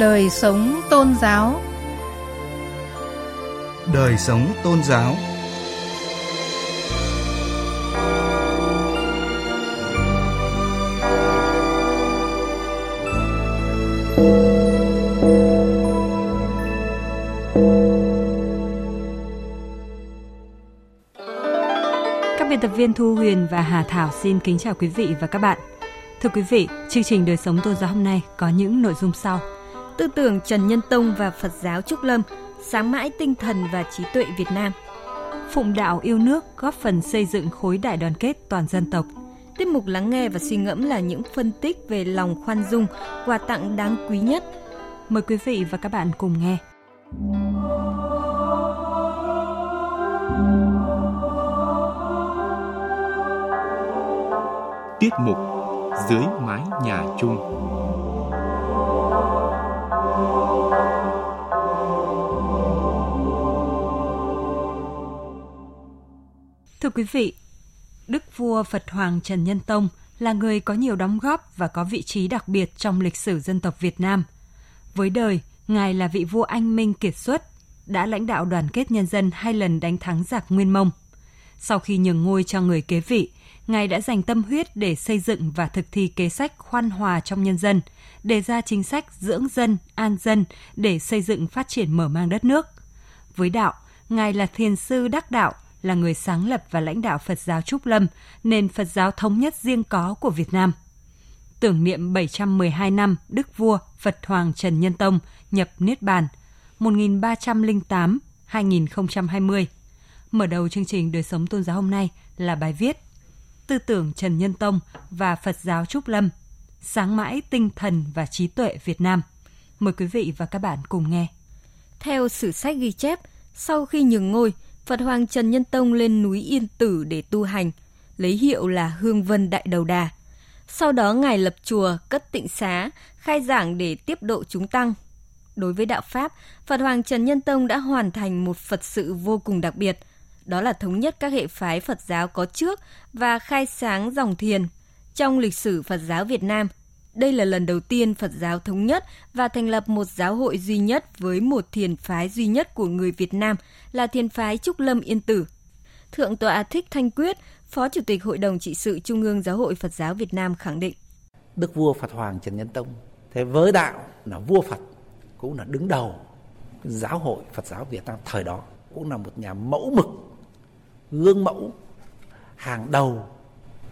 Đời sống tôn giáo Đời sống tôn giáo Các biên tập viên Thu Huyền và Hà Thảo xin kính chào quý vị và các bạn. Thưa quý vị, chương trình Đời sống tôn giáo hôm nay có những nội dung sau. Tư tưởng Trần Nhân Tông và Phật giáo Trúc Lâm, sáng mãi tinh thần và trí tuệ Việt Nam. Phụng đạo yêu nước góp phần xây dựng khối đại đoàn kết toàn dân tộc. Tiết mục lắng nghe và suy ngẫm là những phân tích về lòng khoan dung, quà tặng đáng quý nhất. Mời quý vị và các bạn cùng nghe. Tiết mục Dưới mái nhà chung Thưa quý vị, Đức vua Phật Hoàng Trần Nhân Tông là người có nhiều đóng góp và có vị trí đặc biệt trong lịch sử dân tộc Việt Nam. Với đời, Ngài là vị vua anh minh kiệt xuất, đã lãnh đạo đoàn kết nhân dân hai lần đánh thắng giặc Nguyên Mông. Sau khi nhường ngôi cho người kế vị, Ngài đã dành tâm huyết để xây dựng và thực thi kế sách khoan hòa trong nhân dân, đề ra chính sách dưỡng dân, an dân để xây dựng phát triển mở mang đất nước. Với đạo, Ngài là thiền sư đắc đạo, là người sáng lập và lãnh đạo Phật giáo Trúc Lâm, nền Phật giáo thống nhất riêng có của Việt Nam. Tưởng niệm 712 năm Đức Vua Phật Hoàng Trần Nhân Tông nhập Niết Bàn 1308-2020. Mở đầu chương trình Đời sống tôn giáo hôm nay là bài viết Tư tưởng Trần Nhân Tông và Phật giáo Trúc Lâm, sáng mãi tinh thần và trí tuệ Việt Nam. Mời quý vị và các bạn cùng nghe. Theo sử sách ghi chép, sau khi nhường ngôi, Phật Hoàng Trần Nhân Tông lên núi Yên Tử để tu hành, lấy hiệu là Hương Vân Đại Đầu Đà. Sau đó Ngài lập chùa, cất tịnh xá, khai giảng để tiếp độ chúng tăng. Đối với đạo Pháp, Phật Hoàng Trần Nhân Tông đã hoàn thành một Phật sự vô cùng đặc biệt, đó là thống nhất các hệ phái Phật giáo có trước và khai sáng dòng thiền. Trong lịch sử Phật giáo Việt Nam, đây là lần đầu tiên Phật giáo thống nhất và thành lập một giáo hội duy nhất với một thiền phái duy nhất của người Việt Nam là thiền phái Trúc Lâm Yên Tử. Thượng tọa Thích Thanh Quyết, Phó Chủ tịch Hội đồng trị sự Trung ương Giáo hội Phật giáo Việt Nam khẳng định. Đức vua Phật Hoàng Trần Nhân Tông, thế với đạo là vua Phật, cũng là đứng đầu giáo hội Phật giáo Việt Nam thời đó, cũng là một nhà mẫu mực, gương mẫu hàng đầu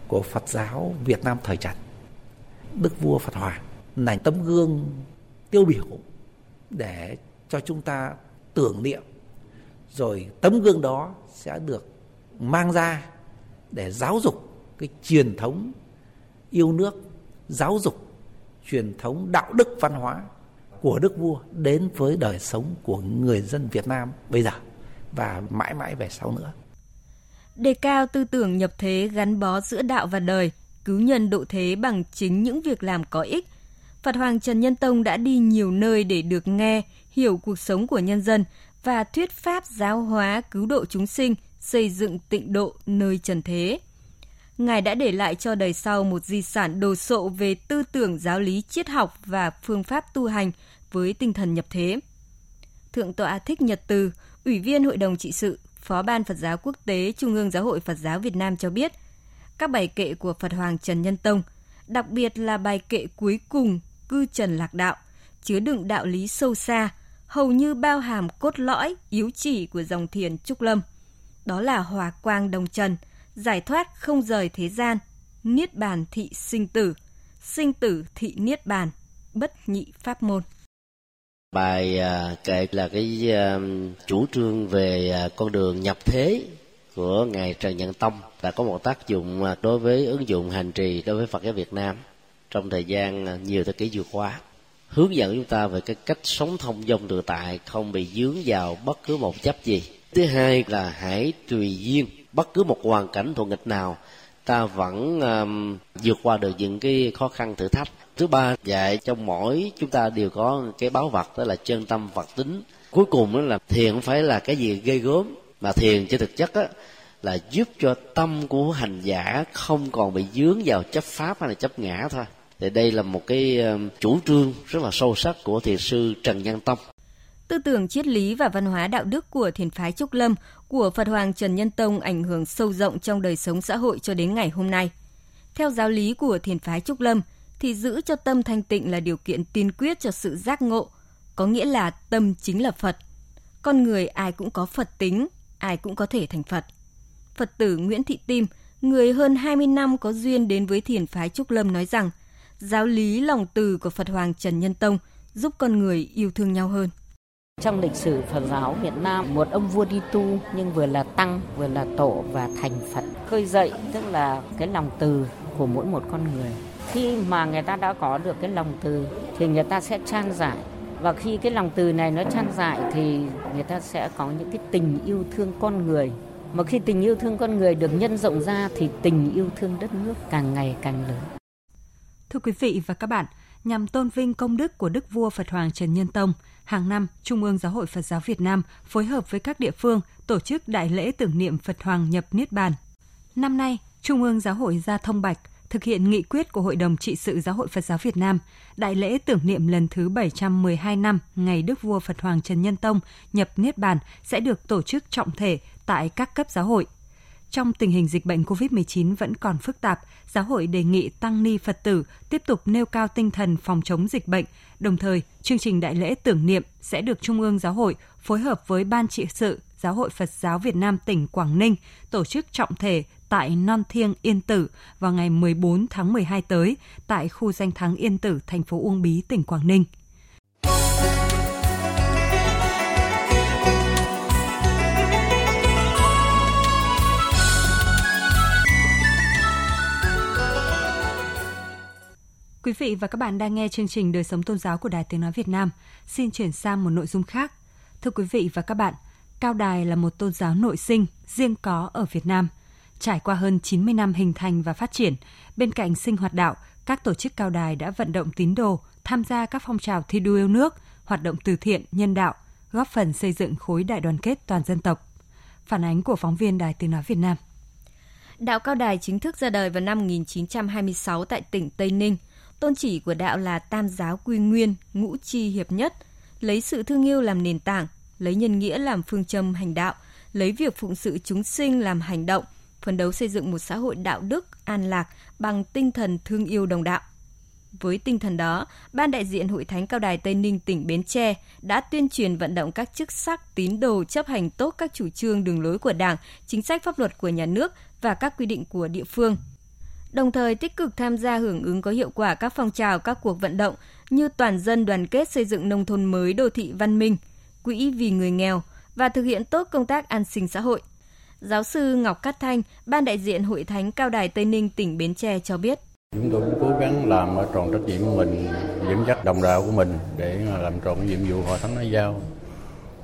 của Phật giáo Việt Nam thời Trần đức vua Phật Hoàng là tấm gương, tiêu biểu để cho chúng ta tưởng niệm rồi tấm gương đó sẽ được mang ra để giáo dục cái truyền thống yêu nước, giáo dục truyền thống đạo đức văn hóa của đức vua đến với đời sống của người dân Việt Nam bây giờ và mãi mãi về sau nữa. Đề cao tư tưởng nhập thế gắn bó giữa đạo và đời cứu nhân độ thế bằng chính những việc làm có ích. Phật Hoàng Trần Nhân Tông đã đi nhiều nơi để được nghe, hiểu cuộc sống của nhân dân và thuyết pháp giáo hóa cứu độ chúng sinh, xây dựng tịnh độ nơi trần thế. Ngài đã để lại cho đời sau một di sản đồ sộ về tư tưởng giáo lý triết học và phương pháp tu hành với tinh thần nhập thế. Thượng tọa Thích Nhật Từ, Ủy viên Hội đồng trị sự, Phó ban Phật giáo Quốc tế Trung ương Giáo hội Phật giáo Việt Nam cho biết – các bài kệ của Phật Hoàng Trần Nhân Tông, đặc biệt là bài kệ cuối cùng Cư Trần Lạc Đạo, chứa đựng đạo lý sâu xa, hầu như bao hàm cốt lõi, yếu chỉ của dòng thiền Trúc Lâm. Đó là hòa quang đồng trần, giải thoát không rời thế gian, niết bàn thị sinh tử, sinh tử thị niết bàn, bất nhị pháp môn. Bài à, kệ là cái à, chủ trương về à, con đường nhập thế của ngài Trần Nhân Tông đã có một tác dụng à, đối với ứng dụng hành trì đối với Phật giáo Việt Nam trong thời gian à, nhiều thế kỷ vừa qua. Hướng dẫn chúng ta về cái cách sống thông dong tự tại không bị dướng vào bất cứ một chấp gì. Thứ hai là hãy tùy duyên. Bất cứ một hoàn cảnh thuận nghịch nào ta vẫn um, vượt qua được những cái khó khăn thử thách. Thứ ba dạy trong mỗi chúng ta đều có cái báo vật đó là chân tâm vật tính. Cuối cùng đó là thiện phải là cái gì gây gớm mà thiền trên thực chất á, là giúp cho tâm của hành giả không còn bị dướng vào chấp pháp hay là chấp ngã thôi thì đây là một cái ờ, chủ trương rất là sâu sắc của thiền sư Trần Nhân Tông Tư tưởng triết lý và văn hóa đạo đức của thiền phái Trúc Lâm của Phật Hoàng Trần Nhân Tông ảnh hưởng sâu rộng trong đời sống xã hội cho đến ngày hôm nay. Theo giáo lý của thiền phái Trúc Lâm, thì giữ cho tâm thanh tịnh là điều kiện tiên quyết cho sự giác ngộ, có nghĩa là tâm chính là Phật. Con người ai cũng có Phật tính, ai cũng có thể thành Phật. Phật tử Nguyễn Thị Tim, người hơn 20 năm có duyên đến với thiền phái Trúc Lâm nói rằng, giáo lý lòng từ của Phật Hoàng Trần Nhân Tông giúp con người yêu thương nhau hơn. Trong lịch sử Phật giáo Việt Nam, một ông vua đi tu nhưng vừa là tăng, vừa là tổ và thành Phật. Khơi dậy tức là cái lòng từ của mỗi một con người. Khi mà người ta đã có được cái lòng từ thì người ta sẽ trang giải và khi cái lòng từ này nó trang dại thì người ta sẽ có những cái tình yêu thương con người mà khi tình yêu thương con người được nhân rộng ra thì tình yêu thương đất nước càng ngày càng lớn. Thưa quý vị và các bạn, nhằm tôn vinh công đức của Đức Vua Phật Hoàng Trần Nhân Tông, hàng năm Trung ương Giáo hội Phật giáo Việt Nam phối hợp với các địa phương tổ chức đại lễ tưởng niệm Phật Hoàng nhập Niết Bàn. Năm nay, Trung ương Giáo hội ra thông bạch thực hiện nghị quyết của Hội đồng trị sự Giáo hội Phật giáo Việt Nam, đại lễ tưởng niệm lần thứ 712 năm ngày Đức Vua Phật Hoàng Trần Nhân Tông nhập Niết Bàn sẽ được tổ chức trọng thể tại các cấp giáo hội. Trong tình hình dịch bệnh COVID-19 vẫn còn phức tạp, giáo hội đề nghị tăng ni Phật tử tiếp tục nêu cao tinh thần phòng chống dịch bệnh. Đồng thời, chương trình đại lễ tưởng niệm sẽ được Trung ương Giáo hội phối hợp với Ban trị sự Giáo hội Phật giáo Việt Nam tỉnh Quảng Ninh tổ chức trọng thể tại Non Thiêng Yên Tử vào ngày 14 tháng 12 tới tại khu danh thắng Yên Tử, thành phố Uông Bí, tỉnh Quảng Ninh. Quý vị và các bạn đang nghe chương trình Đời sống tôn giáo của Đài Tiếng Nói Việt Nam. Xin chuyển sang một nội dung khác. Thưa quý vị và các bạn, Cao Đài là một tôn giáo nội sinh, riêng có ở Việt Nam. Trải qua hơn 90 năm hình thành và phát triển, bên cạnh sinh hoạt đạo, các tổ chức Cao Đài đã vận động tín đồ, tham gia các phong trào thi đua yêu nước, hoạt động từ thiện, nhân đạo, góp phần xây dựng khối đại đoàn kết toàn dân tộc. Phản ánh của phóng viên Đài Tiếng Nói Việt Nam. Đạo Cao Đài chính thức ra đời vào năm 1926 tại tỉnh Tây Ninh – Tôn chỉ của đạo là tam giáo quy nguyên, ngũ chi hiệp nhất, lấy sự thương yêu làm nền tảng, lấy nhân nghĩa làm phương châm hành đạo, lấy việc phụng sự chúng sinh làm hành động, phấn đấu xây dựng một xã hội đạo đức, an lạc bằng tinh thần thương yêu đồng đạo. Với tinh thần đó, Ban đại diện Hội Thánh Cao Đài Tây Ninh tỉnh Bến Tre đã tuyên truyền vận động các chức sắc tín đồ chấp hành tốt các chủ trương đường lối của Đảng, chính sách pháp luật của nhà nước và các quy định của địa phương, đồng thời tích cực tham gia hưởng ứng có hiệu quả các phong trào các cuộc vận động như toàn dân đoàn kết xây dựng nông thôn mới đô thị văn minh, quỹ vì người nghèo và thực hiện tốt công tác an sinh xã hội. Giáo sư Ngọc Cát Thanh, ban đại diện Hội Thánh Cao Đài Tây Ninh tỉnh Bến Tre cho biết. Chúng tôi cũng cố gắng làm tròn trách nhiệm của mình, dẫn dắt đồng đạo của mình để làm tròn nhiệm vụ hội thánh nói giao.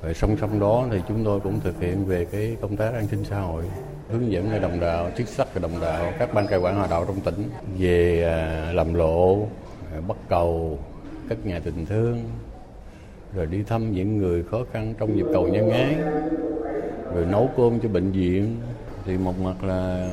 Và song song đó thì chúng tôi cũng thực hiện về cái công tác an sinh xã hội hướng dẫn người đồng đạo, chức sắc cho đồng đạo, các ban cai quản hòa đạo trong tỉnh về à, làm lộ, à, bắt cầu, các nhà tình thương, rồi đi thăm những người khó khăn trong dịp cầu nhân ái, rồi nấu cơm cho bệnh viện, thì một mặt là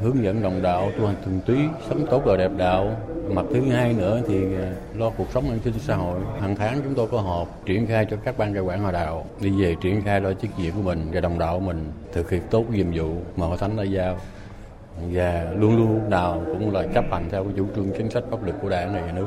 hướng dẫn đồng đạo tu hành thường túy sống tốt và đẹp đạo. Mặt thứ hai nữa thì à, lo cuộc sống an sinh xã hội. Hàng tháng chúng tôi có họp triển khai cho các ban cai quản hòa đạo đi về triển khai lo chức nhiệm của mình và đồng đạo của mình thực hiện tốt nhiệm vụ mà hội thánh đã giao. Và luôn luôn nào cũng là chấp hành theo cái chủ trương chính sách pháp luật của đảng này nhà nước.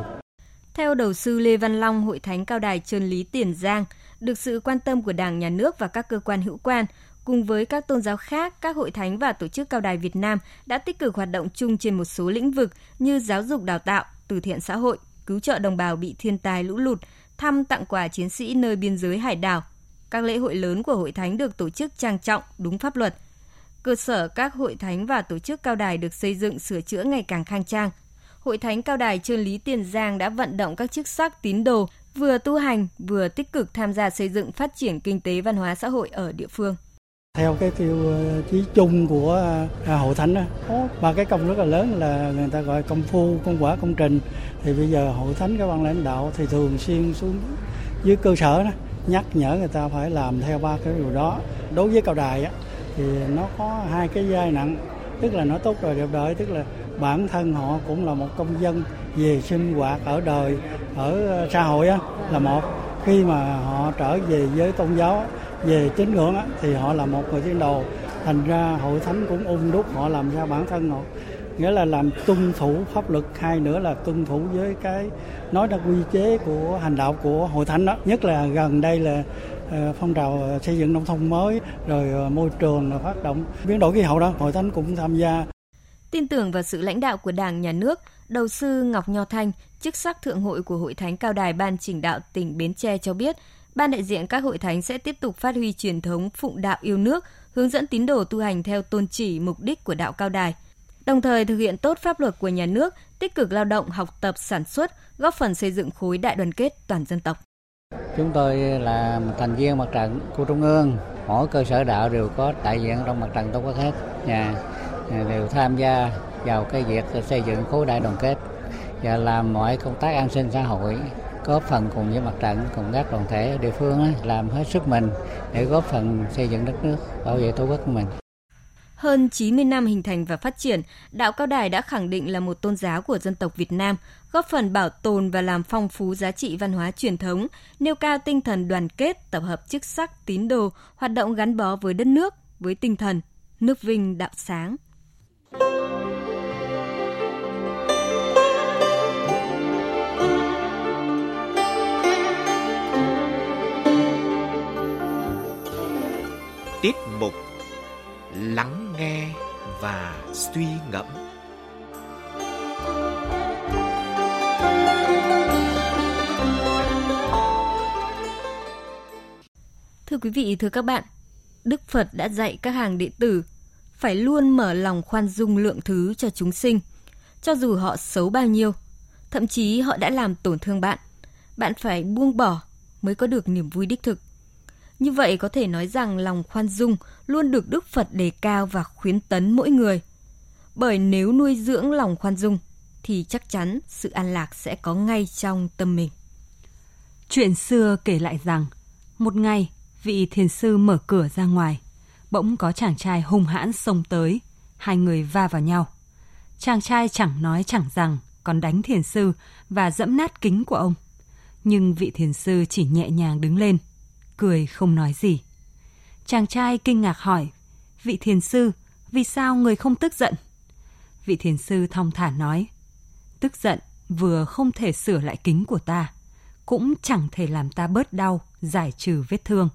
Theo đầu sư Lê Văn Long, Hội Thánh Cao Đài Trơn Lý Tiền Giang, được sự quan tâm của Đảng, Nhà nước và các cơ quan hữu quan, cùng với các tôn giáo khác, các hội thánh và tổ chức cao đài Việt Nam đã tích cực hoạt động chung trên một số lĩnh vực như giáo dục đào tạo, từ thiện xã hội, cứu trợ đồng bào bị thiên tai lũ lụt, thăm tặng quà chiến sĩ nơi biên giới hải đảo. Các lễ hội lớn của hội thánh được tổ chức trang trọng, đúng pháp luật. Cơ sở các hội thánh và tổ chức cao đài được xây dựng sửa chữa ngày càng khang trang. Hội thánh cao đài Trơn Lý Tiền Giang đã vận động các chức sắc tín đồ vừa tu hành vừa tích cực tham gia xây dựng phát triển kinh tế văn hóa xã hội ở địa phương theo cái tiêu ờ, chí chung của à, hội thánh có ba cái công rất là lớn là người ta gọi công phu công quả công trình. Thì bây giờ hội thánh các ban lãnh đạo thì thường xuyên xuống dưới cơ sở đó, nhắc nhở người ta phải làm theo ba cái điều đó. Đối với cao đài á, thì nó có hai cái giai nặng tức là nó tốt rồi đẹp đợi tức là bản thân họ cũng là một công dân về sinh hoạt ở đời ở xã hội á, là một. Khi mà họ trở về với tôn giáo về tín ngưỡng á, thì họ là một người tín đồ. Thành ra hội thánh cũng ung đúc họ làm ra bản thân họ. Nghĩa là làm tuân thủ pháp luật hai nữa là tuân thủ với cái nói là quy chế của hành đạo của hội thánh đó. Nhất là gần đây là ờ, phong trào xây dựng nông thôn mới rồi ờ, môi trường là phát động biến đổi khí hậu đó hội thánh cũng tham gia. Tin tưởng vào sự lãnh đạo của Đảng, Nhà nước, đầu sư Ngọc Nho Thanh, chức sắc thượng hội của Hội Thánh Cao Đài Ban Chỉnh đạo tỉnh Bến Tre cho biết, Ban đại diện các hội thánh sẽ tiếp tục phát huy truyền thống phụng đạo yêu nước, hướng dẫn tín đồ tu hành theo tôn chỉ mục đích của đạo Cao Đài, đồng thời thực hiện tốt pháp luật của nhà nước, tích cực lao động, học tập, sản xuất, góp phần xây dựng khối đại đoàn kết toàn dân tộc. Chúng tôi là thành viên mặt trận của Trung ương, mỗi cơ sở đạo đều có đại diện trong mặt trận Tổ quốc hết. Nhà đều tham gia vào cái việc xây dựng khối đại đoàn kết và làm mọi công tác an sinh xã hội góp phần cùng với mặt trận cùng các đoàn thể ở địa phương làm hết sức mình để góp phần xây dựng đất nước bảo vệ tổ quốc của mình hơn 90 năm hình thành và phát triển, Đạo Cao Đài đã khẳng định là một tôn giáo của dân tộc Việt Nam, góp phần bảo tồn và làm phong phú giá trị văn hóa truyền thống, nêu cao tinh thần đoàn kết, tập hợp chức sắc, tín đồ, hoạt động gắn bó với đất nước, với tinh thần nước vinh đạo sáng. Tiết mục Lắng nghe và suy ngẫm Thưa quý vị, thưa các bạn, Đức Phật đã dạy các hàng đệ tử phải luôn mở lòng khoan dung lượng thứ cho chúng sinh, cho dù họ xấu bao nhiêu, thậm chí họ đã làm tổn thương bạn. Bạn phải buông bỏ mới có được niềm vui đích thực. Như vậy có thể nói rằng lòng khoan dung luôn được Đức Phật đề cao và khuyến tấn mỗi người. Bởi nếu nuôi dưỡng lòng khoan dung thì chắc chắn sự an lạc sẽ có ngay trong tâm mình. Chuyện xưa kể lại rằng, một ngày vị thiền sư mở cửa ra ngoài, bỗng có chàng trai hung hãn xông tới, hai người va vào nhau. Chàng trai chẳng nói chẳng rằng, còn đánh thiền sư và dẫm nát kính của ông. Nhưng vị thiền sư chỉ nhẹ nhàng đứng lên, cười không nói gì. Chàng trai kinh ngạc hỏi, vị thiền sư, vì sao người không tức giận? Vị thiền sư thong thả nói, tức giận vừa không thể sửa lại kính của ta, cũng chẳng thể làm ta bớt đau, giải trừ vết thương.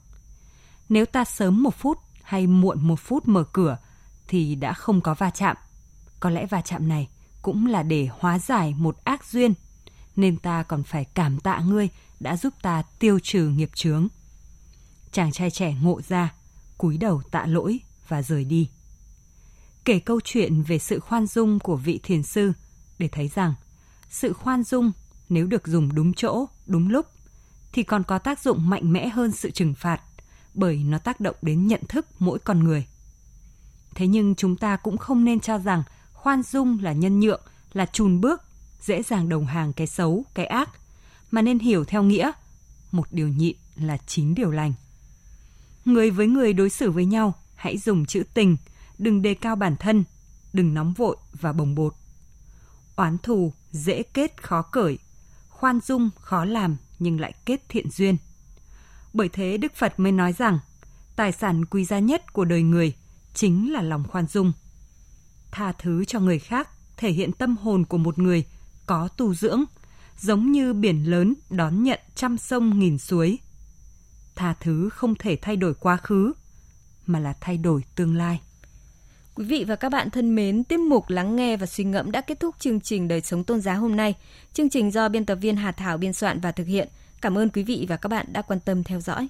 Nếu ta sớm một phút hay muộn một phút mở cửa thì đã không có va chạm. Có lẽ va chạm này cũng là để hóa giải một ác duyên, nên ta còn phải cảm tạ ngươi đã giúp ta tiêu trừ nghiệp chướng. Chàng trai trẻ ngộ ra, cúi đầu tạ lỗi và rời đi. Kể câu chuyện về sự khoan dung của vị thiền sư để thấy rằng sự khoan dung nếu được dùng đúng chỗ, đúng lúc thì còn có tác dụng mạnh mẽ hơn sự trừng phạt bởi nó tác động đến nhận thức mỗi con người. Thế nhưng chúng ta cũng không nên cho rằng khoan dung là nhân nhượng, là chùn bước, dễ dàng đồng hàng cái xấu, cái ác, mà nên hiểu theo nghĩa một điều nhịn là chín điều lành. Người với người đối xử với nhau, hãy dùng chữ tình, đừng đề cao bản thân, đừng nóng vội và bồng bột. Oán thù dễ kết khó cởi, khoan dung khó làm nhưng lại kết thiện duyên. Bởi thế Đức Phật mới nói rằng, tài sản quý giá nhất của đời người chính là lòng khoan dung. Tha thứ cho người khác thể hiện tâm hồn của một người có tu dưỡng, giống như biển lớn đón nhận trăm sông nghìn suối. Tha thứ không thể thay đổi quá khứ, mà là thay đổi tương lai. Quý vị và các bạn thân mến, tiết mục lắng nghe và suy ngẫm đã kết thúc chương trình đời sống tôn giáo hôm nay. Chương trình do biên tập viên Hà Thảo biên soạn và thực hiện. Cảm ơn quý vị và các bạn đã quan tâm theo dõi.